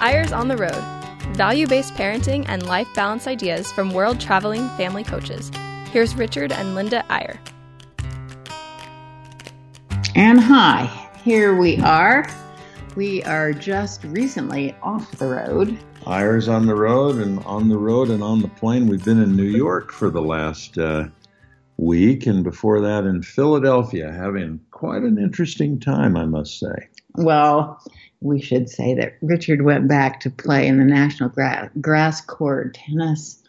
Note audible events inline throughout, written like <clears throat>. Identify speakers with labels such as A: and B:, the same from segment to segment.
A: Eyres on the Road value based parenting and life balance ideas from world traveling family coaches. Here's Richard and Linda Eyre.
B: And hi, here we are. We are just recently off the road.
C: Eyres on the road and on the road and on the plane. We've been in New York for the last uh, week, and before that in Philadelphia, having quite an interesting time, I must say.
B: Well, we should say that Richard went back to play in the National Gra- Grass Court Tennis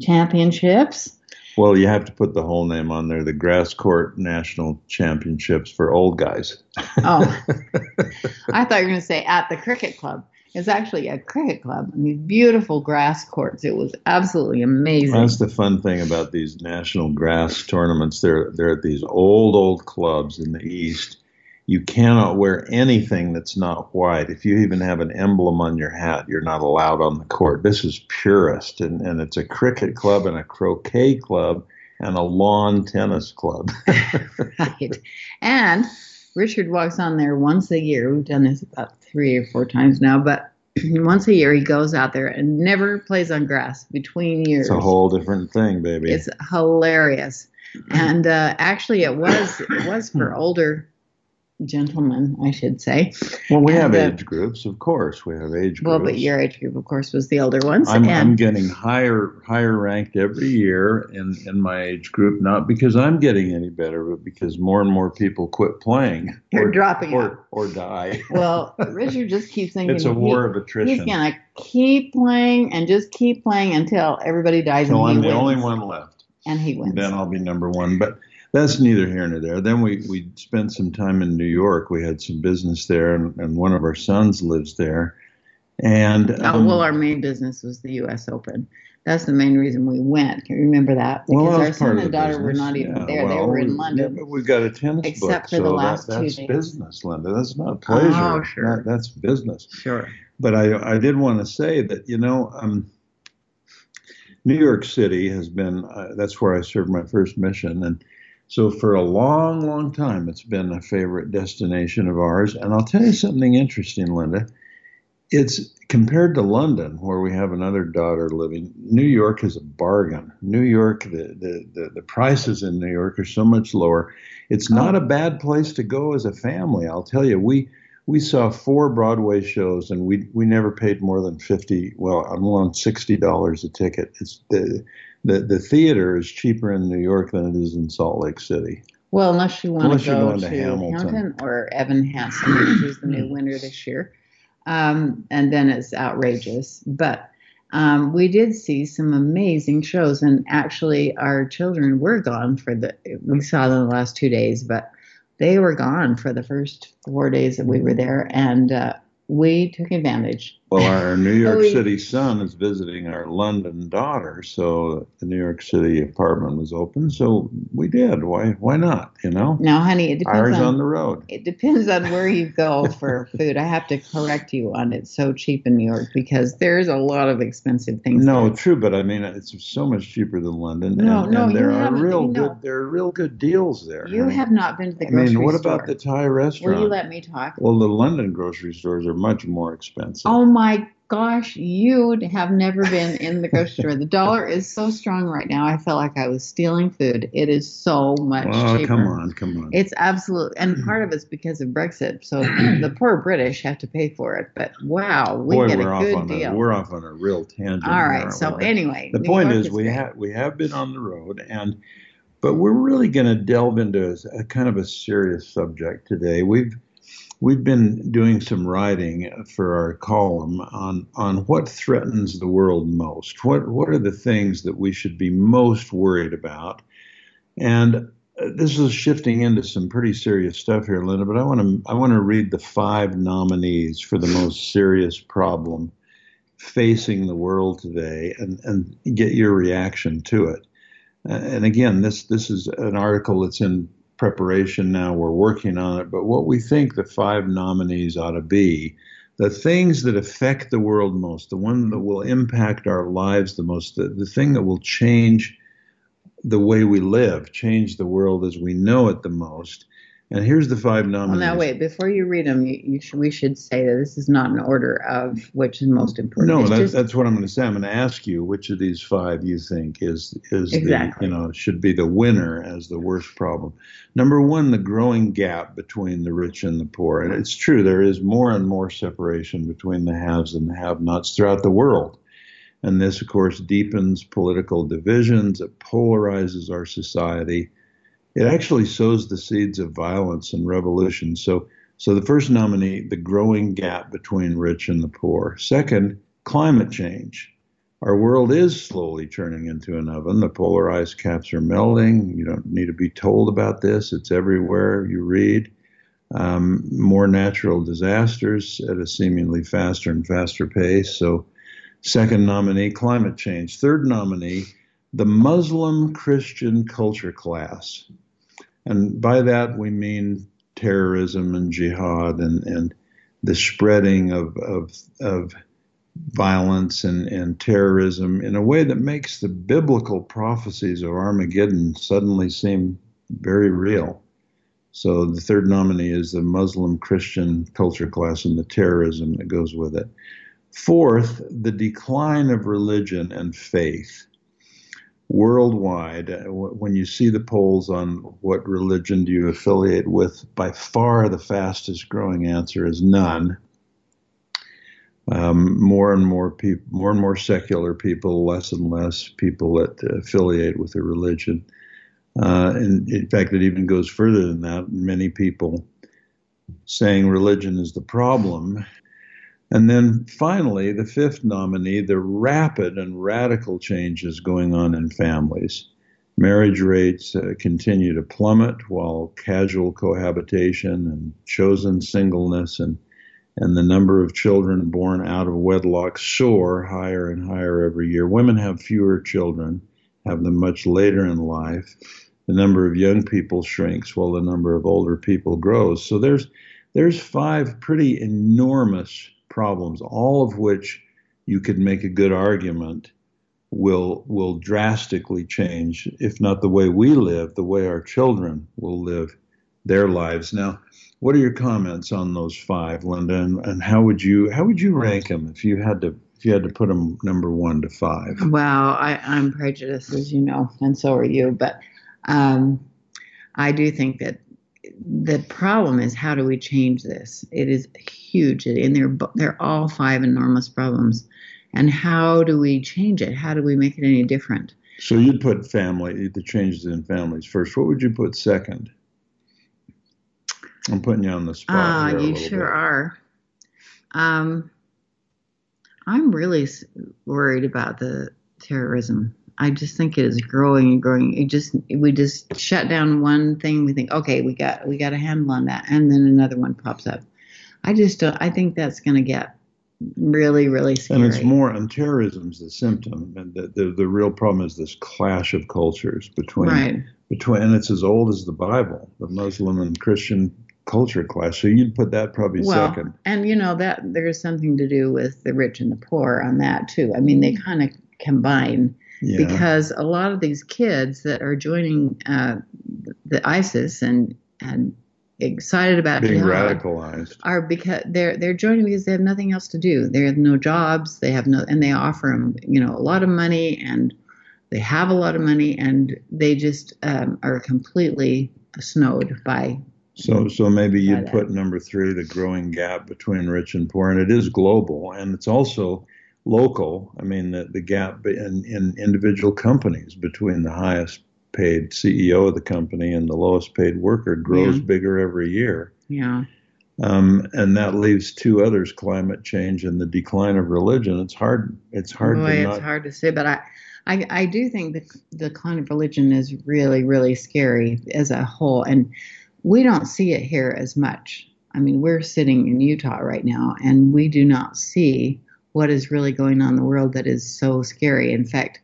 B: Championships.
C: Well, you have to put the whole name on there the Grass Court National Championships for old guys.
B: Oh, <laughs> I thought you were going to say at the cricket club. It's actually a cricket club. I mean, beautiful grass courts. It was absolutely amazing.
C: That's the fun thing about these national grass tournaments. They're they're at these old old clubs in the east. You cannot wear anything that's not white. If you even have an emblem on your hat, you're not allowed on the court. This is purist, and, and it's a cricket club and a croquet club and a lawn tennis club. <laughs> <laughs>
B: right. And Richard walks on there once a year. We've done this about three or four times now, but <clears throat> once a year he goes out there and never plays on grass between years.
C: It's a whole different thing, baby.
B: It's hilarious. And uh, actually, it was it was for older gentlemen, I should say.
C: Well, we have
B: And, uh,
C: age groups, of course. We have age
B: Well,
C: groups.
B: Well, but your age group, of course, was the older ones.
C: I'm, I'm getting higher higher ranked every year in, in my age group, not because I'm getting any better, but because more and more people quit playing. <laughs>
B: You're
C: or,
B: dropping
C: or, or die. <laughs>
B: well, <laughs> Richard just keeps thinking
C: it's a
B: he-
C: war of attrition.
B: he's gonna keep playing and just keep playing until everybody dies
C: So
B: and
C: I'm
B: he
C: the
B: wins.
C: only one left.
B: and he wins.
C: Then I'll be number one. But that's neither here nor there. Then we, we spent some time in New York. We had some business there, and, and one of our sons lives there. And
B: Oh,
C: um,
B: well, our main business was the U.S. Open. That's the main reason we went. Can you remember that? Because
C: well,
B: our son and daughter were not even
C: Yeah,
B: there. they
C: well,
B: were in London.
C: Yeah, we've got a tennis
B: Except
C: book,
B: for the last
C: that,
B: two
C: that's
B: days.
C: business, Linda. That's not pleasure.
B: Oh, sure.
C: That- that's business.
B: Sure.
C: But I, I did want to say that, you know, um, New York City has been, uh, that's where I served my first mission. And so for a long, long time, it's been a favorite destination of ours. And I'll tell you something interesting, Linda. It's compared to London, where we have another daughter living, New York is a bargain. New York, the, the, the, the prices in New York are so much lower. It's oh. not a bad place to go as a family. I'll tell you, we, we saw four Broadway shows, and we we never paid more than fifty. Well, I'm on sixty dollars a ticket. It's the, the the theater is cheaper in New York than it is in Salt Lake City.
B: Well, unless you want
C: Unless
B: to go to
C: to Hamilton.
B: or Evan Hansen, who's the new <clears throat> winner this year, um, and then it's outrageous. But um, we did see some amazing shows, and actually, our children were gone for the. We saw them the last two days, but they were gone for the first four days that we were there, and uh, we took advantage.
C: Well, our New <laughs> York
B: we-
C: City son is visiting our London daughter, so the New York City apartment was open. So we did. Why why not? You know,
B: Now, honey, it depends
C: ours
B: on,
C: on the road.
B: it depends on where you go <laughs> for food. I have to correct you on it's so cheap in New York because there's a lot of expensive things.
C: No,
B: there.
C: true, but I mean it's so much cheaper than London.
B: No,
C: and,
B: no,
C: and
B: you
C: there are real
B: you know.
C: good there are real good deals there.
B: You have not been to the
C: I mean, what
B: store.
C: about the Thai restaurant?
B: Will you let me talk?
C: well, the London grocery stores are much more expensive.
B: Oh my gosh, you have never been in the grocery store. The dollar is so strong right now. I felt like I was stealing food. It is so much
C: oh,
B: cheaper.
C: come on, come on.
B: It's absolute, and part of it's because of Brexit. So <clears throat> the poor British have to pay for it. But wow, we
C: Boy,
B: get a
C: off
B: good
C: on
B: deal.
C: a we're off on a real tangent.
B: All right. So
C: we?
B: anyway,
C: the
B: New
C: point
B: York
C: is we have we have been on the road and but we're really going to delve into a, a kind of a serious subject today we've we've been doing some writing for our column on on what threatens the world most what what are the things that we should be most worried about and uh, this is shifting into some pretty serious stuff here, Linda. But I want to I want to read the five nominees for the most serious problem facing the world today, and and get your reaction to it. Uh, and again, this this is an article that's in preparation now. We're working on it, but what we think the five nominees ought to be. The things that affect the world most, the one that will impact our lives the most, the, the thing that will change the way we live, change the world as we know it the most. And here's the five nominees.
B: Well, now wait. Before you read them, you, you we should say that this is not an order of which is most important.
C: No,
B: It's
C: that,
B: just-
C: that's what I'm going to say. I'm going to ask you which of these five you think is is
B: Exactly.
C: the you know should be the winner as the worst problem. Number one, the growing gap between the rich and the poor, and it's true there is more and more separation between the haves and the have-nots throughout the world. And this, of course, deepens political divisions. It polarizes our society. It actually sows the seeds of violence and revolution. So, so the first nominee, the growing gap between rich and the poor. Second, climate change. Our world is slowly turning into an oven. The polar ice caps are melting. You don't need to be told about this. It's everywhere you read. Um, more natural disasters at a seemingly faster and faster pace. So, second nominee, climate change. Third nominee, the Muslim Christian culture class. And by that we mean terrorism and jihad and, and the spreading of, of, of violence and, and terrorism in a way that makes the biblical prophecies of Armageddon suddenly seem very real. So the third nominee is the Muslim Christian culture class and the terrorism that goes with it. Fourth, the decline of religion and faith worldwide. uh, When you see the polls on what religion do you affiliate with, by far the fastest growing answer is none. Um, more and more people, more and more secular people, less and less people that affiliate with a religion. Uh, and in fact, it even goes further than that. Many people saying religion is the problem. And then finally, the fifth nominee, the rapid and radical changes going on in families. Marriage rates uh, continue to plummet while casual cohabitation and chosen singleness and and the number of children born out of wedlock soar higher and higher every year. Women have fewer children, have them much later in life. The number of young people shrinks while the number of older people grows. So there's there's five pretty enormous problems, all of which you could make a good argument will will drastically change, if not the way we live, the way our children will live their lives. Now, what are your comments on those five, Linda? And, and how would you how would you rank them if you had to if you had to put them number one to five?
B: Well, I, I'm prejudiced, as you know, and so are you. But um, I do think that the problem is how do we change this? It is huge, and they're they're all five enormous problems. And how do we change it? How do we make it any different?
C: So you'd put family the changes in families first. What would you put second? I'm putting you on the spot.
B: Ah,
C: here
B: you sure
C: bit.
B: are. Um, I'm really worried about the terrorism. I just think it is growing and growing. It just we just shut down one thing. We think, okay, we got we got a handle on that, and then another one pops up. I just don't. I think that's going to get really, really scary.
C: And it's more, and terrorism's the symptom. And the, the, the real problem is this clash of cultures between,
B: right.
C: between, and it's as old as the Bible, the Muslim and Christian culture clash. So you'd put that probably
B: Well,
C: second.
B: and you know that there's something to do with the rich and the poor on that too. I mean, they kind of combine.
C: Yeah.
B: because a lot of these kids that are joining uh, the ISIS and and excited about
C: being
B: jihad
C: radicalized.
B: are because they're they're joining because they have nothing else to do. They have no jobs. They have no, and they offer them you know a lot of money and they have a lot of money and they just um, are completely snowed by.
C: So, so maybe you'd put number three, the growing gap between rich and poor, and it is global, and it's also local. I mean, the, the gap in, in individual companies between the highest paid CEO of the company and the lowest paid worker grows
B: Yeah.
C: bigger every year.
B: Yeah.
C: Um, and that leaves two others: climate change and the decline of religion. It's hard. It's hard
B: Boy,
C: to
B: it's
C: not.
B: hard to say, but I, I, I do think the the decline of religion is really, really scary as a whole, and we don't see it here as much. I mean, we're sitting in Utah right now, and we do not see what is really going on in the world that is so scary. In fact,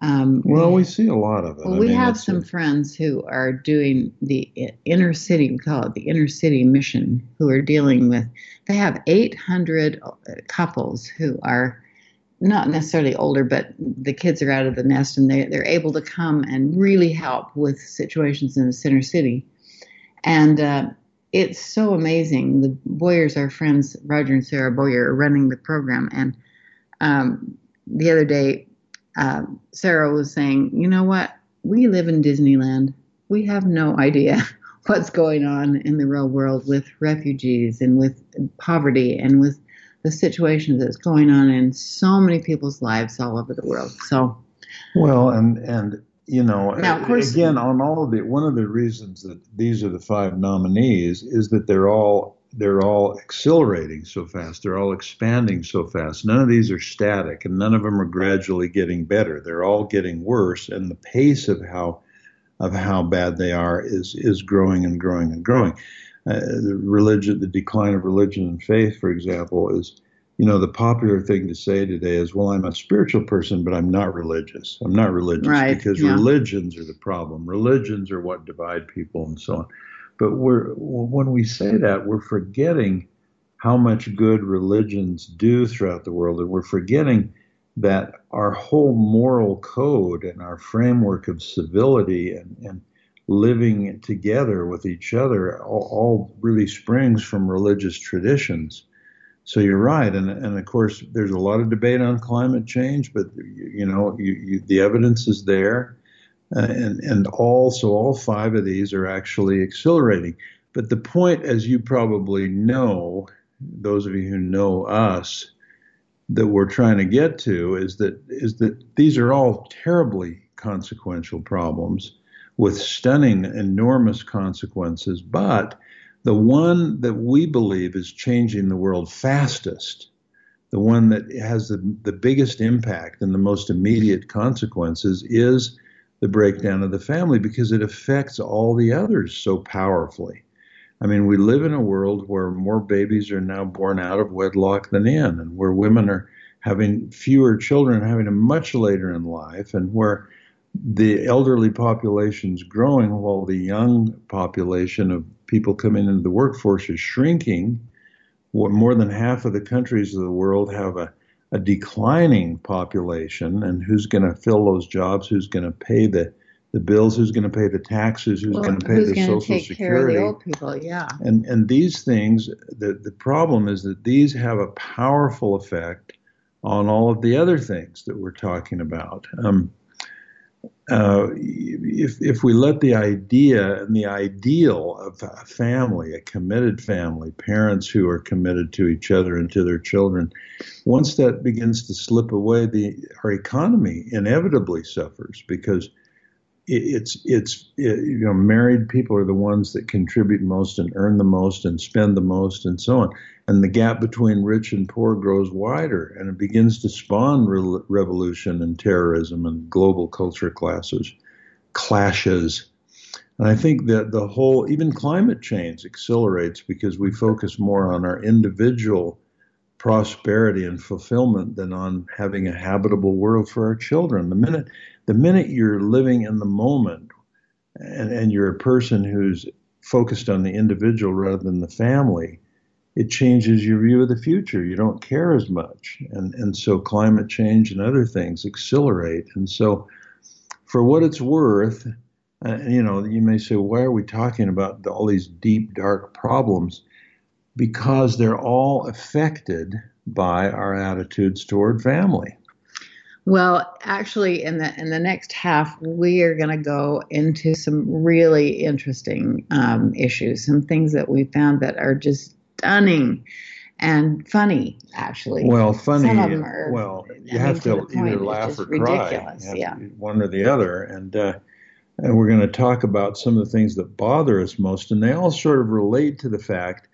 B: um,
C: Well, we see a lot of it.
B: well,
C: I
B: we
C: mean,
B: have some
C: a-
B: friends who are doing the inner city, we call it the inner city mission, who are dealing with, they have 800 couples who are not necessarily older, but the kids are out of the nest and they, they're able to come and really help with situations in the center city. And uh, it's so amazing. The Boyers, our friends, Roger and Sarah Boyer, are running the program. And um, the other day, uh, Sarah was saying, you know what? We live in Disneyland. We have no idea <laughs> what's going on in the real world with refugees and with poverty and with the situation that's going on in so many people's lives all over the world. So,
C: well, and and you know, now, of course, again, on all of the one of the reasons that these are the five nominees is that they're all they're all accelerating so fast. They're all expanding so fast. None of these are static, and none of them are gradually getting better. They're all getting worse, and the pace of how of how bad they are is is growing and growing and growing. Uh, the religion, the decline of religion and faith, for example, is you know, the popular thing to say today is, well, I'm a spiritual person, but I'm not religious. I'm not religious
B: right,
C: because yeah. religions are the problem. Religions are what divide people and so on. But we're, when we say that, we're forgetting how much good religions do throughout the world. And we're forgetting that our whole moral code and our framework of civility and, and living together with each other all, all really springs from religious traditions. So you're right, and and of course there's a lot of debate on climate change, but you know you, you, the evidence is there, uh, and and also all five of these are actually accelerating. But the point, as you probably know, those of you who know us, that we're trying to get to is that is that these are all terribly consequential problems with stunning, enormous consequences, but the one that we believe is changing the world fastest, the one that has the, the biggest impact and the most immediate consequences is the breakdown of the family because it affects all the others so powerfully. I mean, we live in a world where more babies are now born out of wedlock than in, and where women are having fewer children, having them much later in life, and where the elderly population is growing while the young population of people coming into the workforce is shrinking. More than half of the countries of the world have a, a declining population, and who's going to fill those jobs? Who's going to pay the the bills? Who's going to pay the taxes? Who's
B: well,
C: going to pay the social
B: take
C: security?
B: Care of the old people, yeah.
C: And and these things, the the problem is that these have a powerful effect on all of the other things that we're talking about. Um, uh, if if we let the idea and the ideal of a family, a committed family, parents who are committed to each other and to their children, once that begins to slip away, the our economy inevitably suffers because it's it's it, you know married people are the ones that contribute most and earn the most and spend the most and so on. And the gap between rich and poor grows wider and it begins to spawn re- revolution and terrorism and global culture classes clashes. And i think that the whole even climate change accelerates because we focus more on our individual prosperity and fulfillment than on having a habitable world for our children the minute the minute you're living in the moment and, and you're a person who's focused on the individual rather than the family, it changes your view of the future. You don't care as much. And, and so climate change and other things accelerate. And so, for what it's worth, uh, you know, you may say, why are we talking about all these deep, dark problems? Because they're all affected by our attitudes toward family.
B: Well, actually, in the in the next half, we are going to go into some really interesting um, issues, some things that we found that are just stunning and funny. Actually,
C: well, funny.
B: Some of them are.
C: Well, you I have to, to either laugh or cry.
B: Yeah,
C: one or the other, and. Uh, and we're going to talk about some of the things that bother us most, and they all sort of relate to the fact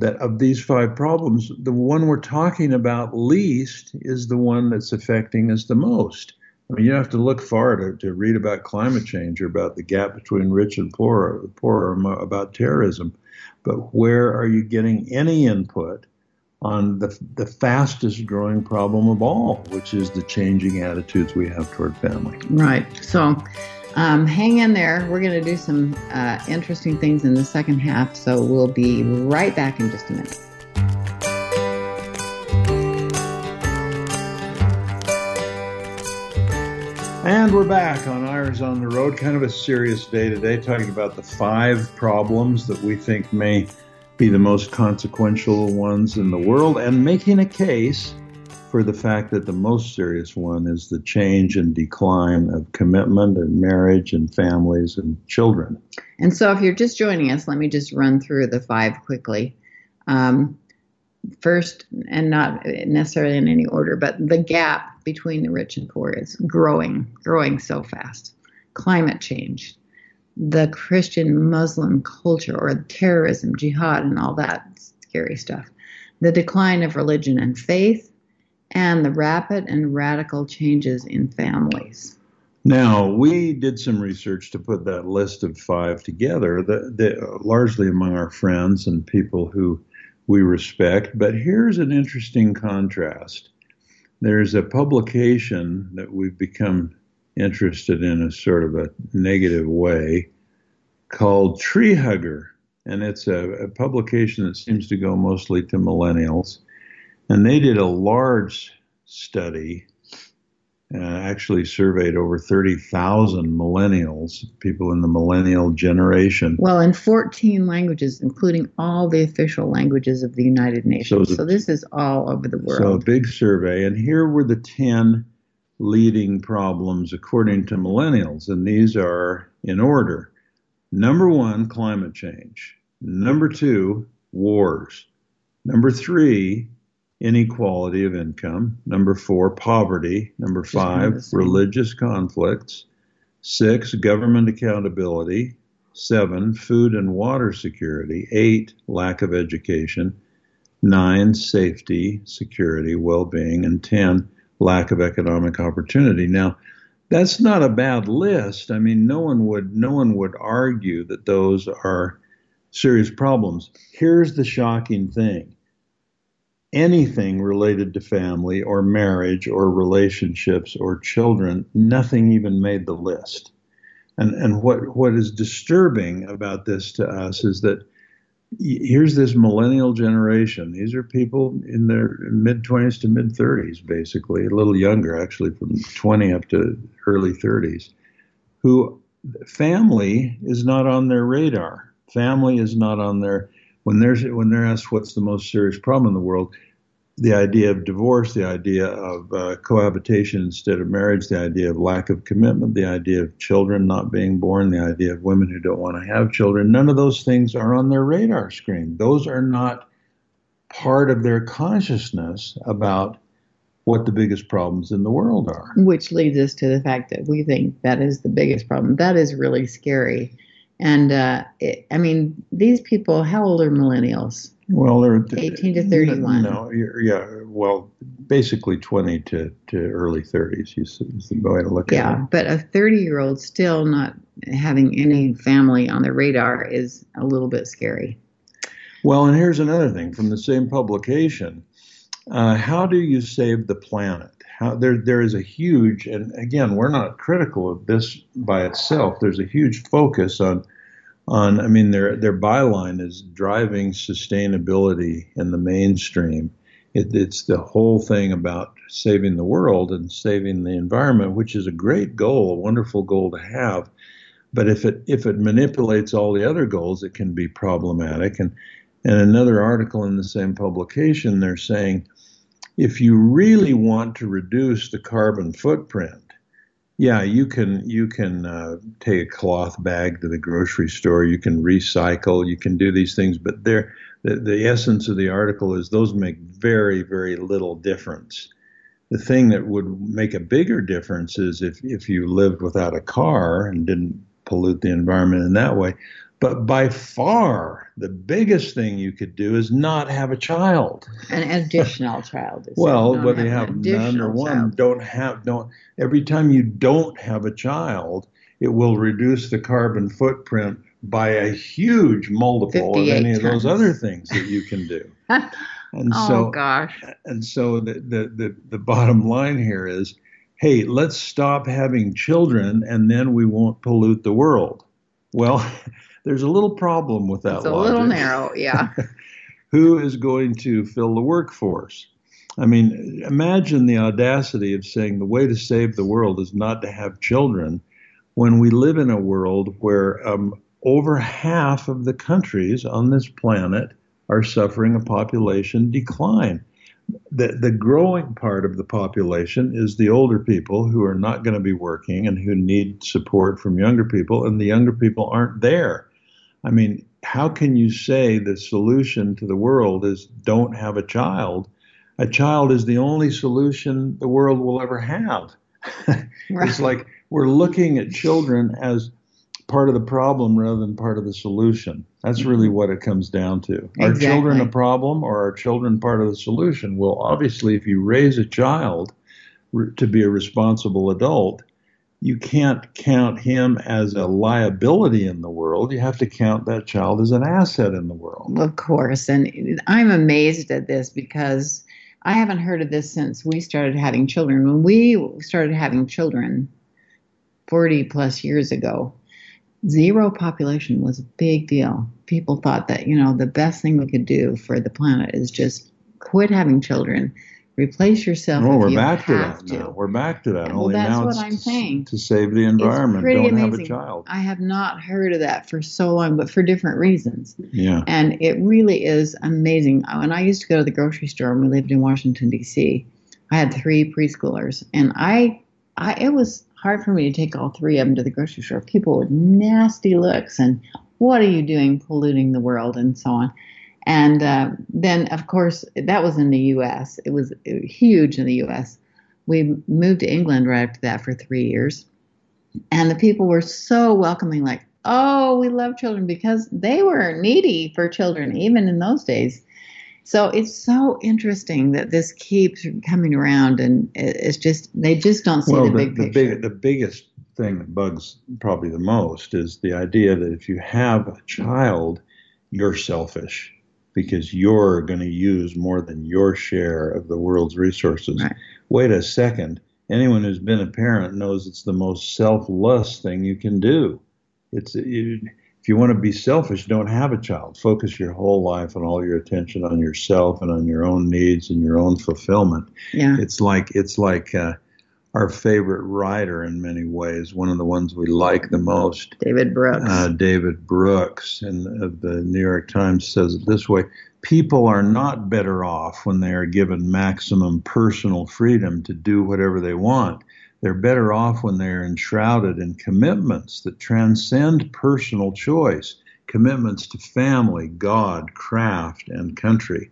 C: that of these five problems, the one we're talking about least is the one that's affecting us the most. I mean, you have to look far to, to read about climate change or about the gap between rich and poor, or poor or about terrorism. But where are you getting any input on the, the fastest growing problem of all, which is the changing attitudes we have toward family?
B: Right. So, um, hang in there. We're going to do some uh, interesting things in the second half, so we'll be right back in just a minute.
C: And we're back on listeners on the road. Kind of a serious day today, talking about the five problems that we think may be the most consequential ones in the world and making a case for the fact that the most serious one is the change and decline of commitment and marriage and families and children.
B: And so, if you're just joining us, let me just run through the five quickly. Um, first, and not necessarily in any order, but the gap between the rich and poor is growing, growing so fast. Climate change, the Christian Muslim culture, or terrorism, jihad, and all that scary stuff, the decline of religion and faith, and the rapid and radical changes in families.
C: Now, we did some research to put that list of five together, the, the, largely among our friends and people who we respect. But here's an interesting contrast there's a publication that we've become interested in a sort of a negative way called Tree Hugger. And it's a, a, publication that seems to go mostly to millennials. And they did a large study, uh, actually surveyed over 30,000 millennials, people in the millennial generation.
B: Well, in 14 languages, including all the official languages of the United Nations. So, so this is all over the world.
C: So a big survey. And here were the 10 leading problems according to millennials. And these are in order. Number one, climate change. Number two, wars. Number three, inequality of income. Number four, poverty. Number five, religious conflicts. Six, government accountability. Seven, food and water security. Eight, lack of education. Nine, safety, security, well being. And 10, lack of economic opportunity. Now, that's not a bad list. I mean, no one would no one would argue that those are serious problems. Here's the shocking thing anything related to family or marriage or relationships or children, nothing even made the list. And, and what, what is disturbing about this to us is that here's this millennial generation. These are people in their mid 20s to mid 30s, basically, a little younger, actually, from 20 up to early 30s, who family is not on their radar. Family is not on their when they're when they're asked what's the most serious problem in the world, the idea of divorce, the idea of uh, cohabitation instead of marriage, the idea of lack of commitment, the idea of children not being born, the idea of women who don't want to have children, none of those things are on their radar screen. Those are not part of their consciousness about what the biggest problems in the world are.
B: Which leads us to the fact that we think that is the biggest problem. That is really scary. And uh, it, I mean, these people, how old are millennials?
C: Well, they're
B: 18 to 31.
C: No, yeah, well, basically 20 to, to early 30s is, is the way to look
B: yeah,
C: at it.
B: Yeah, but a 30 year old still not having any family on the radar is a little bit scary.
C: Well, and here's another thing from the same publication. Uh, how do you save the planet? How, there, there is a huge, and again, we're not critical of this by itself. There's a huge focus on, on. I mean, their their byline is driving sustainability in the mainstream. It, it's the whole thing about saving the world and saving the environment, which is a great goal, a wonderful goal to have. But if it if it manipulates all the other goals, it can be problematic. And and another article in the same publication, they're saying if you really want to reduce the carbon footprint, yeah, you can you can uh, take a cloth bag to the grocery store. You can recycle. You can do these things, but the, the essence of the article is those make very very little difference. The thing that would make a bigger difference is if if you lived without a car and didn't pollute the environment in that way. But by far, the biggest thing you could do is not have a child.
B: An additional child. <laughs>
C: well, whether you have none or one, child. don't have don't. Every time you don't have a child, it will reduce the carbon footprint by a huge multiple of any of those other things that you can do. <laughs>
B: And oh, so, gosh.
C: And so the, the, the, the bottom line here is, hey, let's stop having children and then we won't pollute the world. Well, <laughs> there's a little problem with that.
B: It's a logic. little narrow, yeah. <laughs>
C: Who is going to fill the workforce? I mean, imagine the audacity of saying the way to save the world is not to have children when we live in a world where um, over half of the countries on this planet are suffering a population decline. The, the growing part of the population is the older people who are not going to be working and who need support from younger people, and the younger people aren't there. I mean, how can you say the solution to the world is don't have a child? A child is the only solution the world will ever have. <laughs> right. It's like we're looking at children as part of the problem rather than part of the solution. That's really mm-hmm. what it comes down to. Exactly. Are children a problem or are children part of the solution? Well, obviously, if you raise a child to be a responsible adult, you can't count him as a liability in the world. You have to count that child as an asset in the world.
B: Of course. And I'm amazed at this because I haven't heard of this since we started having children. When we started having children 40 plus years ago, zero population was a big deal. People thought that, you know, the best thing we could do for the planet is just quit having children Replace yourself.
C: Oh,
B: we're
C: back
B: to
C: that
B: to.
C: now. We're back to that.
B: Well,
C: Only
B: that's
C: now
B: what I'm
C: to,
B: saying.
C: To save the environment,
B: don't
C: amazing.
B: have
C: a child.
B: I have not heard of that for so long, but for different reasons.
C: Yeah.
B: And it really is amazing. Uh, when I used to go to the grocery store when we lived in Washington D.C., I had three preschoolers, and I, I it was hard for me to take all three of them to the grocery store. People with nasty looks and what are you doing polluting the world and so on. And uh, then, of course, that was in the U.S. It was huge in the U.S. We moved to England right after that for three years, and the people were so welcoming, like, "Oh, we love children," because they were needy for children even in those days. So it's so interesting that this keeps coming around, and it's just they just don't see
C: well,
B: the,
C: the
B: big
C: the
B: picture.
C: Big, the biggest thing that bugs probably the most is the idea that if you have a child, you're selfish because you're going to use more than your share of the world's resources.
B: Right.
C: Wait a second. Anyone who's been a parent knows it's the most selfless thing you can do. It's you, if you want to be selfish, don't have a child. Focus your whole life and all your attention on yourself and on your own needs and your own fulfillment.
B: Yeah.
C: It's like it's like uh, our favorite writer in many ways, one of the ones we like the most.
B: David Brooks.
C: Uh, David Brooks and the New York Times says it this way People are not better off when they are given maximum personal freedom to do whatever they want. They're better off when they are enshrouded in commitments that transcend personal choice, commitments to family, God, craft, and country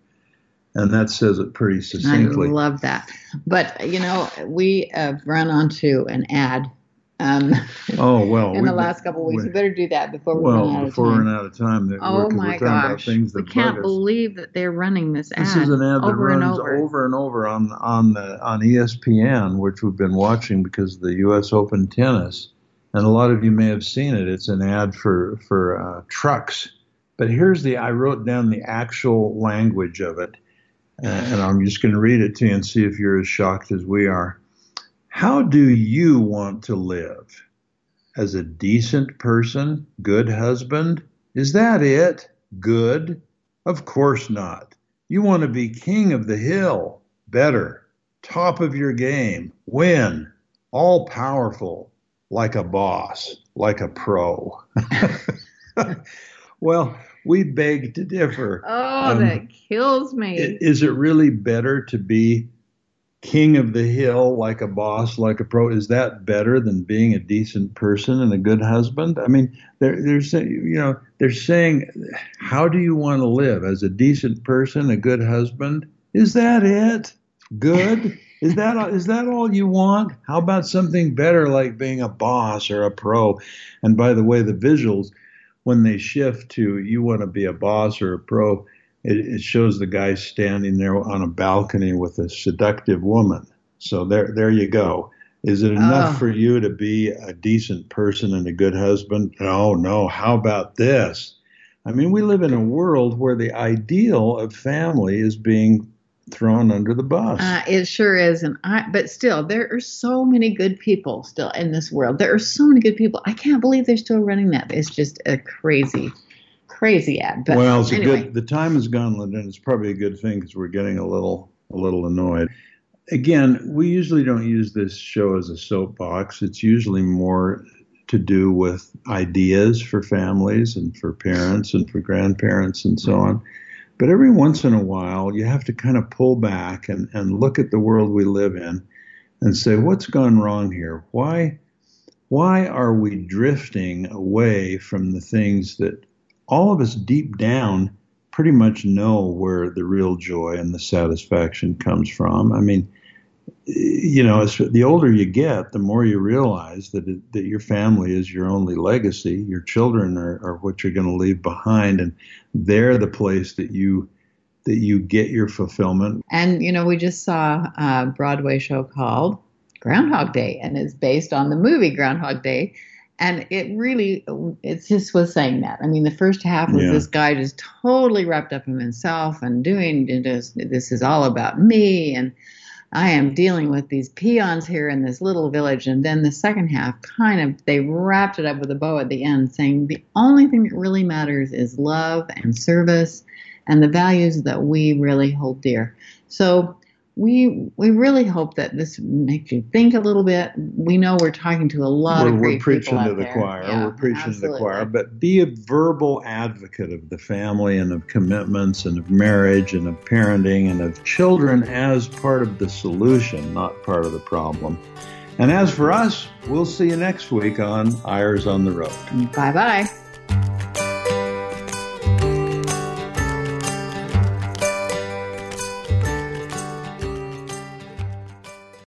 C: and that says it pretty succinctly.
B: I love that. But you know, we have run onto an ad. Um,
C: oh well,
B: in the last couple of weeks, we, better do that before we
C: well,
B: run out
C: before
B: of time.
C: we run out of time.
B: oh
C: we're,
B: my
C: we're
B: gosh,
C: things that
B: we can't believe that they're running this ad.
C: This is an ad that
B: over
C: runs
B: and over.
C: over and over on on the on ESPN, which we've been watching because of the U.S. Open tennis, and a lot of you may have seen it. It's an ad for for uh, trucks. But here's the I wrote down the actual language of it and I'm just going to read it to you and see if you're as shocked as we are. How do you want to live? As a decent person, good husband? Is that it? Good? Of course not. You want to be king of the hill, better, top of your game, win, all powerful, like a boss, like a pro. <laughs> well, we beg to differ.
B: Oh, um, that kills me.
C: Is it really better to be king of the hill like a boss, like a pro? Is that better than being a decent person and a good husband? I mean, they're, they're saying, you know, they're saying, how do you want to live as a decent person, a good husband? Is that it? Good? <laughs> Is that is that all you want? How about something better like being a boss or a pro? And by the way, the visuals when they shift to you want to be a boss or a pro, it, it shows the guy standing there on a balcony with a seductive woman. So there, there you go. Is it enough oh. for you to be a decent person and a good husband? No, no. How about this? I mean, we live in a world where the ideal of family is being thrown under the bus.
B: Uh, it sure is, and I. But still, there are so many good people still in this world. There are so many good people. I can't believe they're still running that. It's just a crazy, crazy ad. But
C: well, it's
B: anyway.
C: a good. The time has gone, and it's probably a good thing because we're getting a little, a little annoyed. Again, we usually don't use this show as a soapbox. It's usually more to do with ideas for families and for parents and for grandparents and so on. But every once in a while, you have to kind of pull back and, and look at the world we live in and say, what's gone wrong here? Why, why are we drifting away from the things that all of us deep down pretty much know where the real joy and the satisfaction comes from? I mean, you know, as the older you get, the more you realize that it, that your family is your only legacy. Your children are, are what you're going to leave behind, and they're the place that you that you get your fulfillment.
B: And you know, we just saw a Broadway show called Groundhog Day, and it's based on the movie Groundhog Day. And it really, it just was saying that. I mean, the first half was yeah. this guy just totally wrapped up in himself and doing this. This is all about me, and I am dealing with these peons here in this little village. And then the second half, kind of, they wrapped it up with a bow at the end, saying the only thing that really matters is love and service and the values that we really hold dear. So we we really hope that this makes you think a little bit. We know we're talking to a lot
C: we're,
B: of great
C: we're preaching
B: to
C: the
B: there.
C: choir.
B: Yeah,
C: we're preaching
B: absolutely.
C: to the choir, but be a verbal advocate of the family and of commitments and of marriage and of parenting and of children as part of the solution, not part of the problem. And as for us, we'll see you next week on Eyres on the Road.
B: Bye bye.